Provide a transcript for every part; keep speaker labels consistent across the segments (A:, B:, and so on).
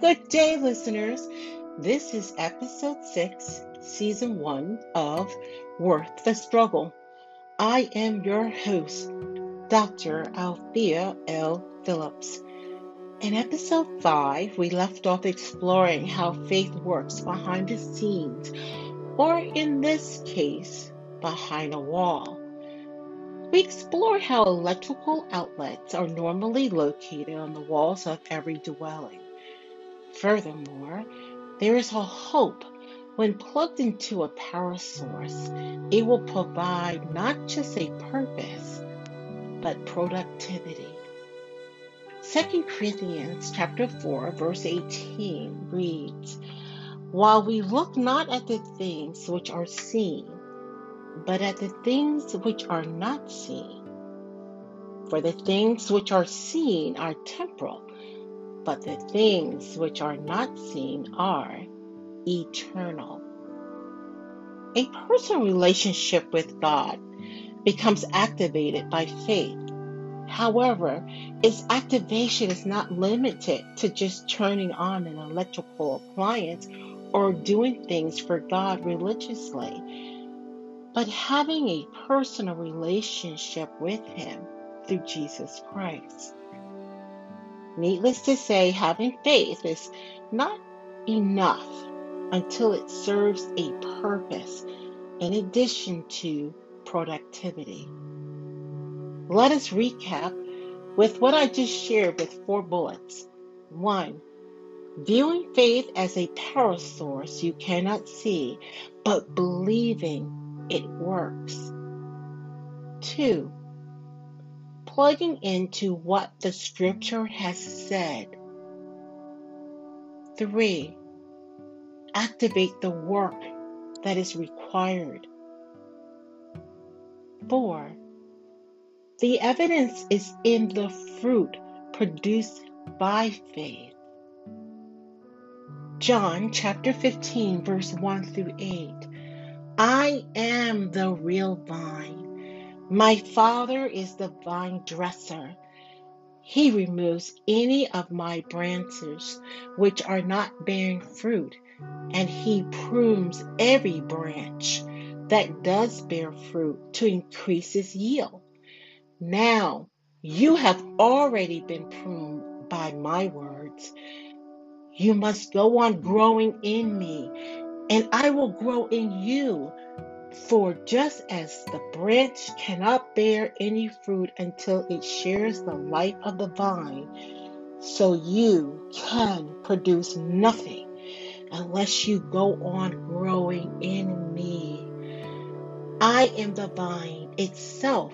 A: Good day, listeners. This is episode six, season one of Worth the Struggle. I am your host, Dr. Althea L. Phillips. In episode five, we left off exploring how faith works behind the scenes, or in this case, behind a wall. We explore how electrical outlets are normally located on the walls of every dwelling. Furthermore, there is a hope when plugged into a power source, it will provide not just a purpose, but productivity. 2 Corinthians chapter 4 verse 18 reads, While we look not at the things which are seen, but at the things which are not seen. For the things which are seen are temporal, but the things which are not seen are eternal. A personal relationship with God becomes activated by faith. However, its activation is not limited to just turning on an electrical appliance or doing things for God religiously, but having a personal relationship with Him through Jesus Christ. Needless to say, having faith is not enough until it serves a purpose in addition to productivity. Let us recap with what I just shared with four bullets. One, viewing faith as a power source you cannot see, but believing it works. Two, plugging into what the scripture has said. Three, activate the work that is required. Four, the evidence is in the fruit produced by faith. John chapter 15, verse 1 through 8. I am the real vine my Father is the vine dresser. He removes any of my branches which are not bearing fruit, and He prunes every branch that does bear fruit to increase its yield. Now you have already been pruned by my words. You must go on growing in me, and I will grow in you. For just as the branch cannot bear any fruit until it shares the life of the vine, so you can produce nothing unless you go on growing in me. I am the vine itself.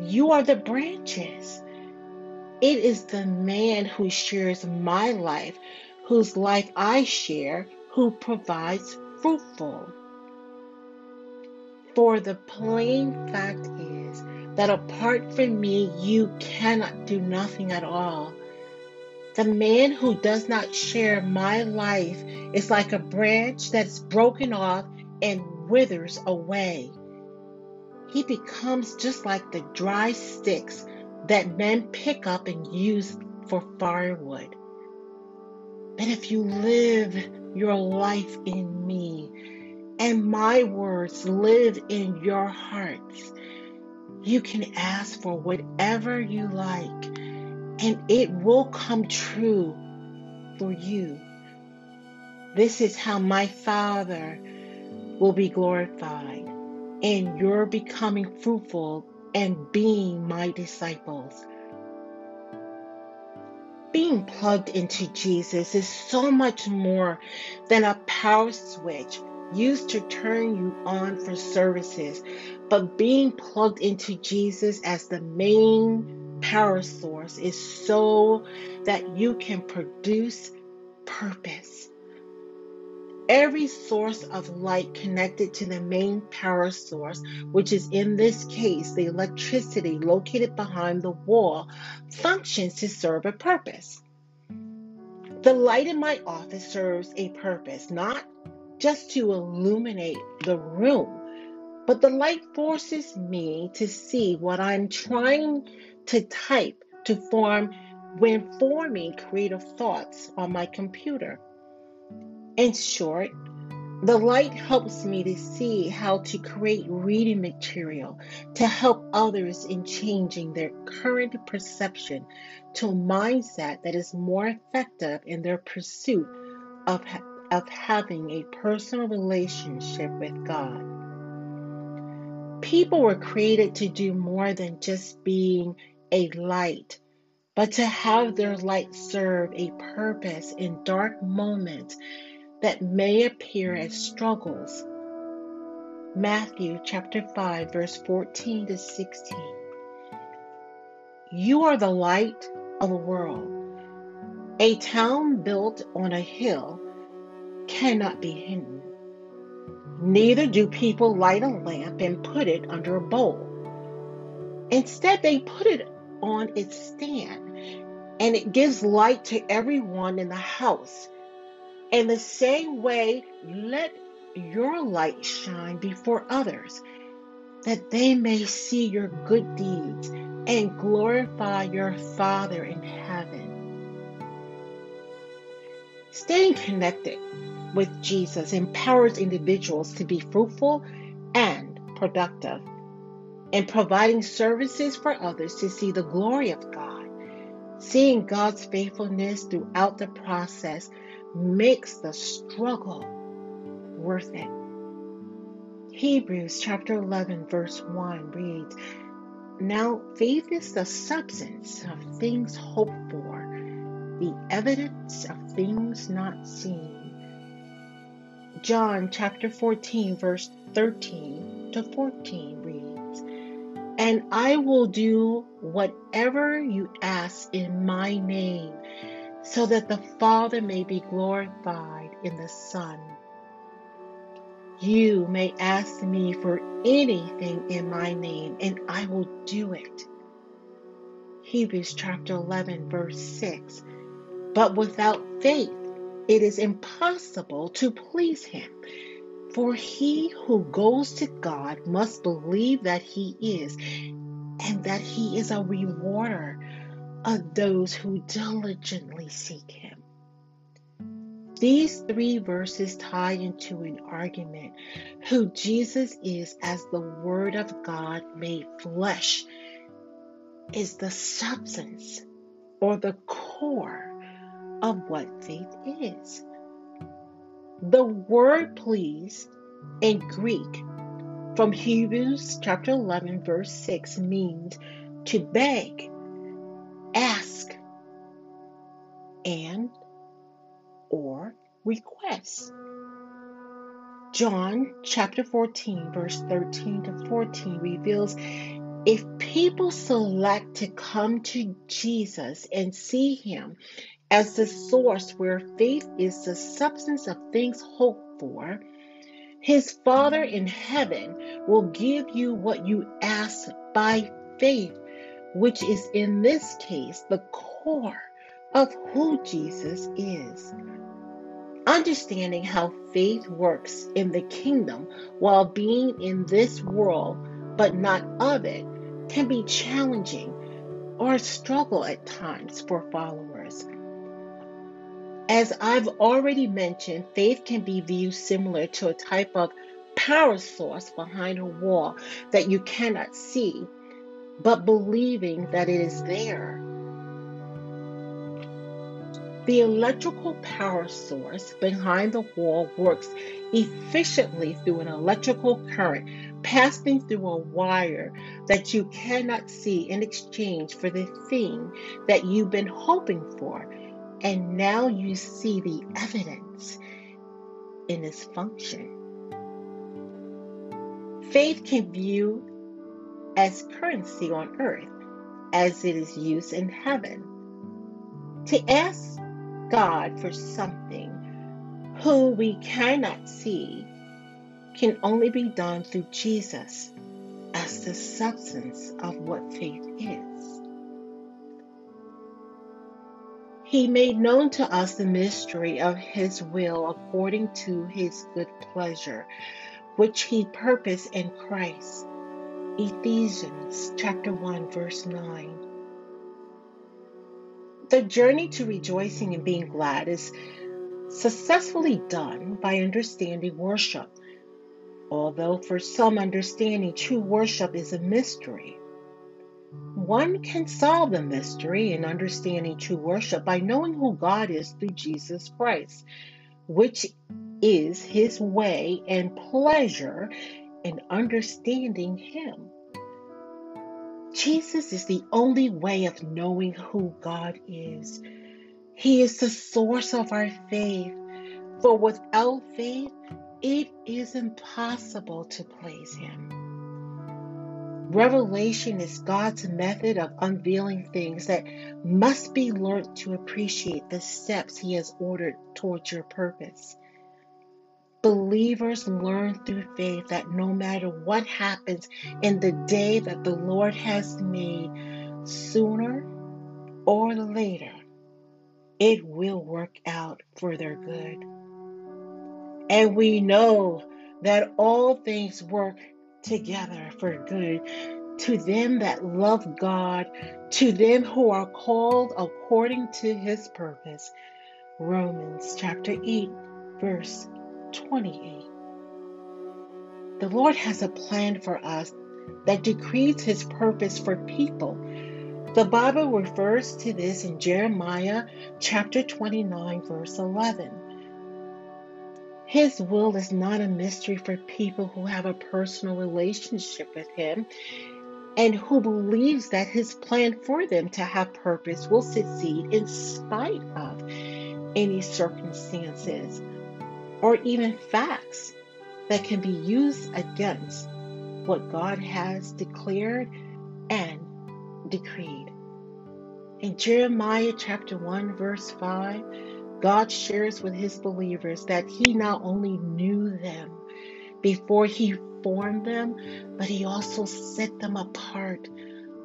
A: You are the branches. It is the man who shares my life, whose life I share, who provides fruitful. For the plain fact is that apart from me, you cannot do nothing at all. The man who does not share my life is like a branch that is broken off and withers away. He becomes just like the dry sticks that men pick up and use for firewood. But if you live your life in me, and my words live in your hearts. You can ask for whatever you like, and it will come true for you. This is how my Father will be glorified, and you're becoming fruitful and being my disciples. Being plugged into Jesus is so much more than a power switch used to turn you on for services, but being plugged into Jesus as the main power source is so that you can produce purpose. Every source of light connected to the main power source, which is in this case the electricity located behind the wall, functions to serve a purpose. The light in my office serves a purpose, not just to illuminate the room, but the light forces me to see what I'm trying to type to form when forming creative thoughts on my computer. In short, the light helps me to see how to create reading material to help others in changing their current perception to a mindset that is more effective in their pursuit of, of having a personal relationship with God. People were created to do more than just being a light, but to have their light serve a purpose in dark moments that may appear as struggles. Matthew chapter 5 verse 14 to 16. You are the light of the world. A town built on a hill cannot be hidden. Neither do people light a lamp and put it under a bowl. Instead, they put it on its stand, and it gives light to everyone in the house. In the same way, let your light shine before others, that they may see your good deeds and glorify your Father in heaven. Staying connected with Jesus empowers individuals to be fruitful and productive in providing services for others to see the glory of God. Seeing God's faithfulness throughout the process makes the struggle worth it. Hebrews chapter 11, verse 1 reads Now faith is the substance of things hoped for, the evidence of things not seen. John chapter 14, verse 13 to 14 reads And I will do whatever you ask in my name so that the Father may be glorified in the Son. You may ask me for anything in my name, and I will do it. Hebrews chapter 11, verse 6. But without faith, it is impossible to please Him. For he who goes to God must believe that He is, and that He is a rewarder of those who diligently seek Him. These three verses tie into an argument who Jesus is as the Word of God made flesh is the substance or the core of what faith is. The word please in Greek from Hebrews chapter 11 verse 6 means to beg ask and or request. John chapter 14, verse 13 to 14 reveals if people select to come to Jesus and see him as the source where faith is the substance of things hoped for, his Father in heaven will give you what you ask by faith which is in this case the core of who Jesus is. Understanding how faith works in the kingdom while being in this world but not of it can be challenging or a struggle at times for followers. As I've already mentioned, faith can be viewed similar to a type of power source behind a wall that you cannot see but believing that it is there. The electrical power source behind the wall works efficiently through an electrical current passing through a wire that you cannot see in exchange for the thing that you've been hoping for. And now you see the evidence in its function. Faith can view as currency on earth as it is used in heaven. To ask God for something who we cannot see can only be done through Jesus as the substance of what faith is. He made known to us the mystery of His will according to His good pleasure, which He purposed in Christ Ephesians chapter 1 verse 9. The journey to rejoicing and being glad is successfully done by understanding worship. Although for some understanding true worship is a mystery. One can solve the mystery in understanding true worship by knowing who God is through Jesus Christ, which is his way and pleasure in understanding him. Jesus is the only way of knowing who God is. He is the source of our faith. For without faith, it is impossible to please Him. Revelation is God's method of unveiling things that must be learned to appreciate the steps He has ordered towards your purpose. Believers learn through faith that no matter what happens in the day that the Lord has made, sooner or later, it will work out for their good. And we know that all things work together for good to them that love God, to them who are called according to his purpose. Romans chapter 8, verse 28. The Lord has a plan for us that decrees his purpose for people. The Bible refers to this in Jeremiah chapter 29, verse 11. His will is not a mystery for people who have a personal relationship with him and who believes that his plan for them to have purpose will succeed in spite of any circumstances or even facts that can be used against what God has declared and decreed. In Jeremiah chapter 1, verse 5, God shares with his believers that he not only knew them before he formed them, but he also set them apart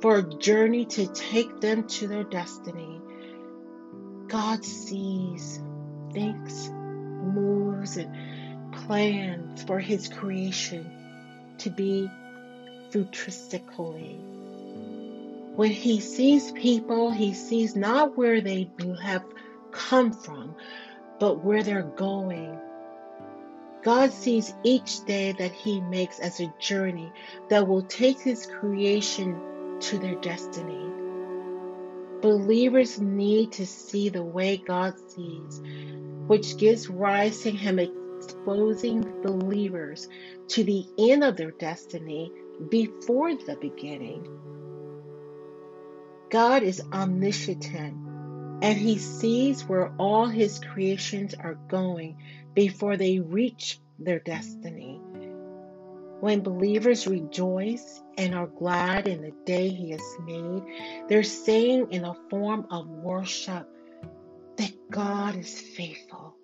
A: for a journey to take them to their destiny. God sees, thinks, moves and plans for his creation to be futuristically. When he sees people, he sees not where they have come from, but where they're going. God sees each day that he makes as a journey that will take his creation to their destiny. Believers need to see the way God sees which gives rise to him exposing believers to the end of their destiny before the beginning. God is omniscient and he sees where all his creations are going before they reach their destiny. When believers rejoice and are glad in the day he has made, they're saying in a form of worship, that God is faithful.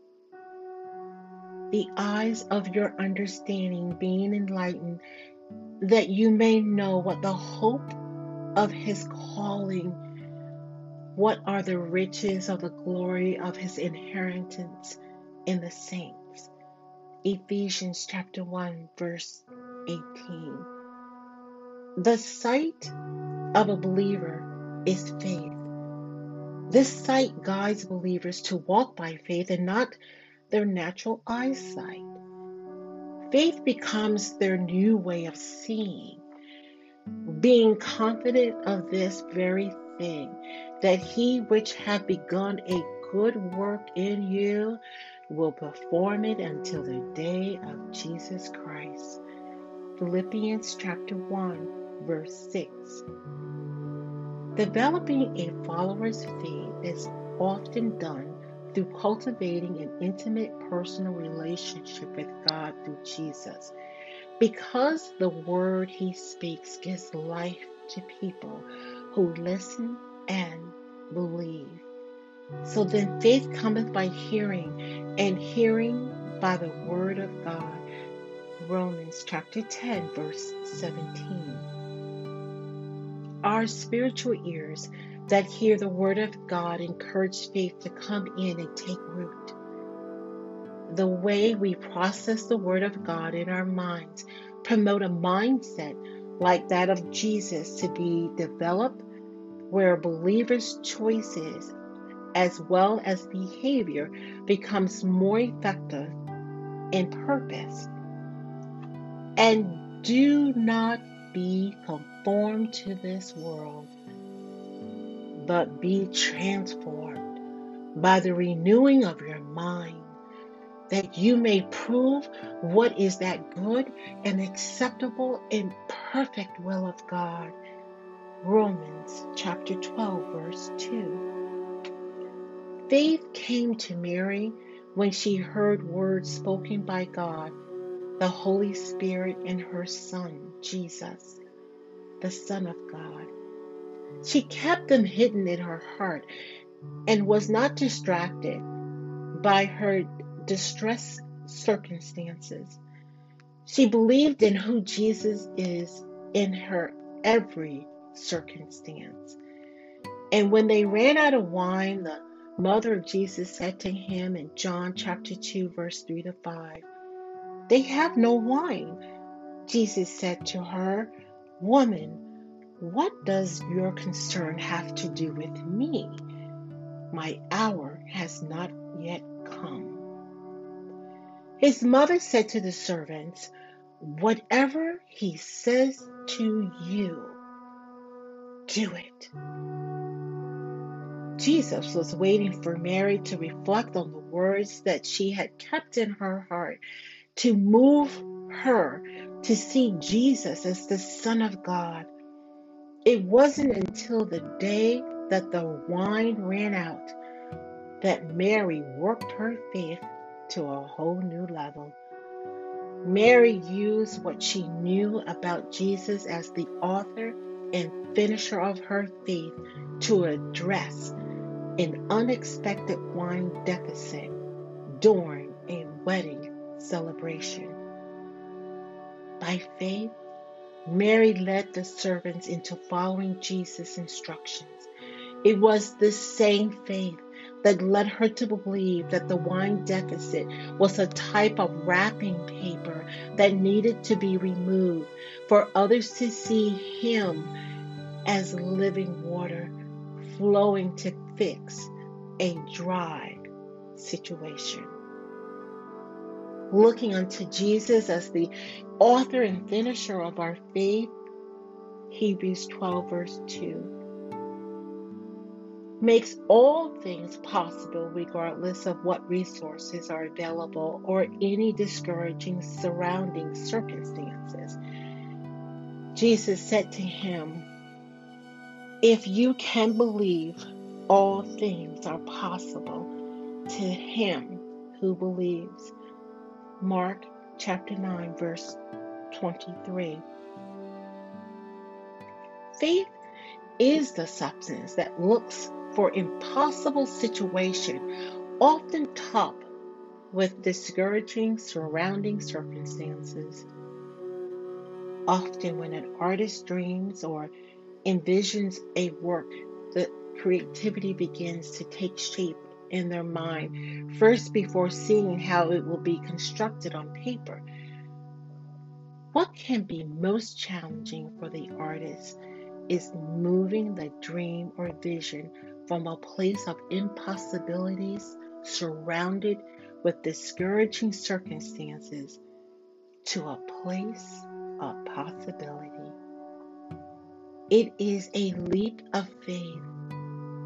A: The eyes of your understanding being enlightened, that you may know what the hope of his calling, what are the riches of the glory of his inheritance in the saints. Ephesians chapter 1, verse 18. The sight of a believer is faith. This sight guides believers to walk by faith and not their natural eyesight. Faith becomes their new way of seeing, being confident of this very thing, that he which hath begun a good work in you will perform it until the day of Jesus Christ. Philippians chapter 1, verse 6. Developing a follower's faith is often done through cultivating an intimate personal relationship with God through Jesus. Because the word he speaks gives life to people who listen and believe. So then faith cometh by hearing, and hearing by the word of God. Romans chapter 10, verse 17 our spiritual ears that hear the word of God encourage faith to come in and take root. The way we process the word of God in our minds promote a mindset like that of Jesus to be developed where believers' choices as well as behavior becomes more effective in purpose. And do not be conformed to this world, but be transformed by the renewing of your mind, that you may prove what is that good and acceptable and perfect will of God. Romans chapter 12, verse 2. Faith came to Mary when she heard words spoken by God, the Holy Spirit, and her Son, Jesus, the Son of God. She kept them hidden in her heart and was not distracted by her distress circumstances. She believed in who Jesus is in her every circumstance. And when they ran out of wine, the mother of Jesus said to him in John chapter 2, verse 3 to 5, They have no wine. Jesus said to her, Woman, what does your concern have to do with me? My hour has not yet come. His mother said to the servants, Whatever he says to you, do it. Jesus was waiting for Mary to reflect on the words that she had kept in her heart to move her to see Jesus as the Son of God. It wasn't until the day that the wine ran out that Mary worked her faith to a whole new level. Mary used what she knew about Jesus as the author and finisher of her faith to address an unexpected wine deficit during a wedding celebration. By faith, Mary led the servants into following Jesus' instructions. It was the same faith that led her to believe that the wine deficit was a type of wrapping paper that needed to be removed for others to see him as living water flowing to fix a dry situation. Looking unto Jesus as the author and finisher of our faith, Hebrews 12, verse 2 makes all things possible regardless of what resources are available or any discouraging surrounding circumstances. Jesus said to him, If you can believe, all things are possible to him who believes. Mark chapter 9, verse 23. Faith is the substance that looks for impossible situation, often topped with discouraging surrounding circumstances. Often, when an artist dreams or envisions a work, the creativity begins to take shape in their mind, first before seeing how it will be constructed on paper. What can be most challenging for the artist is moving the dream or vision from a place of impossibilities surrounded with discouraging circumstances to a place of possibility. It is a leap of faith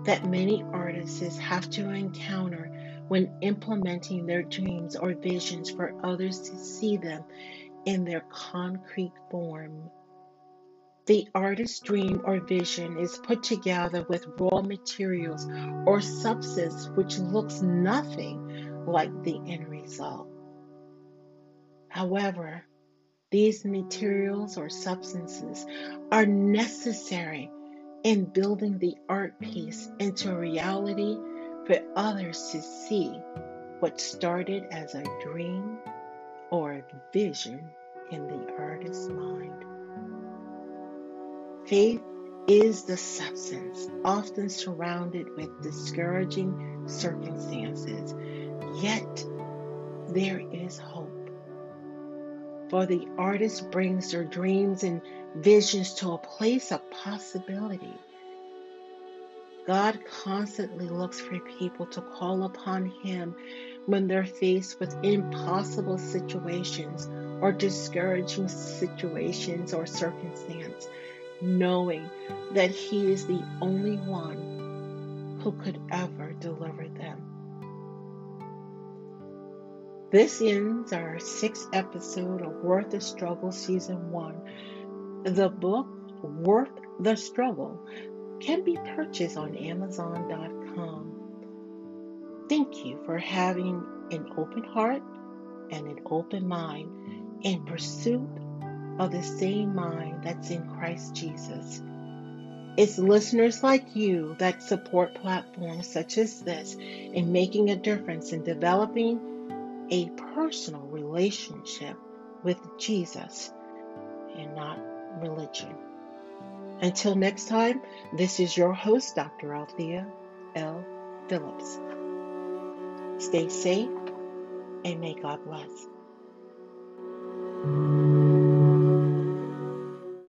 A: that many artists have to encounter when implementing their dreams or visions for others to see them in their concrete form. The artist's dream or vision is put together with raw materials or substance which looks nothing like the end result. However, these materials or substances are necessary in building the art piece into reality for others to see what started as a dream or a vision in the artist's mind. Faith is the substance, often surrounded with discouraging circumstances, yet there is hope. For the artist brings their dreams and visions to a place of possibility. God constantly looks for people to call upon Him when they're faced with impossible situations or discouraging situations or circumstance, knowing that He is the only one who could ever deliver them. This ends our sixth episode of Worth the Struggle Season 1. The book, Worth the Struggle, can be purchased on Amazon.com. Thank you for having an open heart and an open mind in pursuit of the same mind that's in Christ Jesus. It's listeners like you that support platforms such as this in making a difference in developing a personal relationship with Jesus and not religion. Until next time, this is your host, Dr. Althea L. Phillips. Stay safe and may God bless.